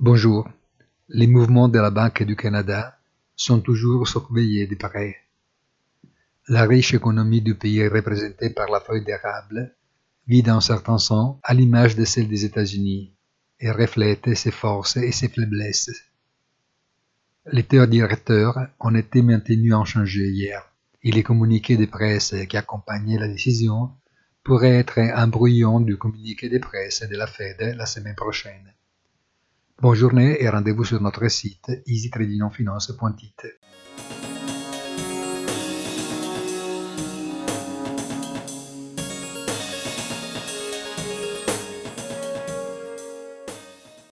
Bonjour. Les mouvements de la Banque du Canada sont toujours surveillés de près. La riche économie du pays représentée par la feuille d'érable vit dans certains sens à l'image de celle des États-Unis et reflète ses forces et ses faiblesses. Les teurs directeurs ont été maintenus inchangés hier et les communiqués de presse qui accompagnaient la décision pourraient être un brouillon du communiqué de presse de la Fed la semaine prochaine. Bonne journée et rendez-vous sur notre site easytradingfinance.it.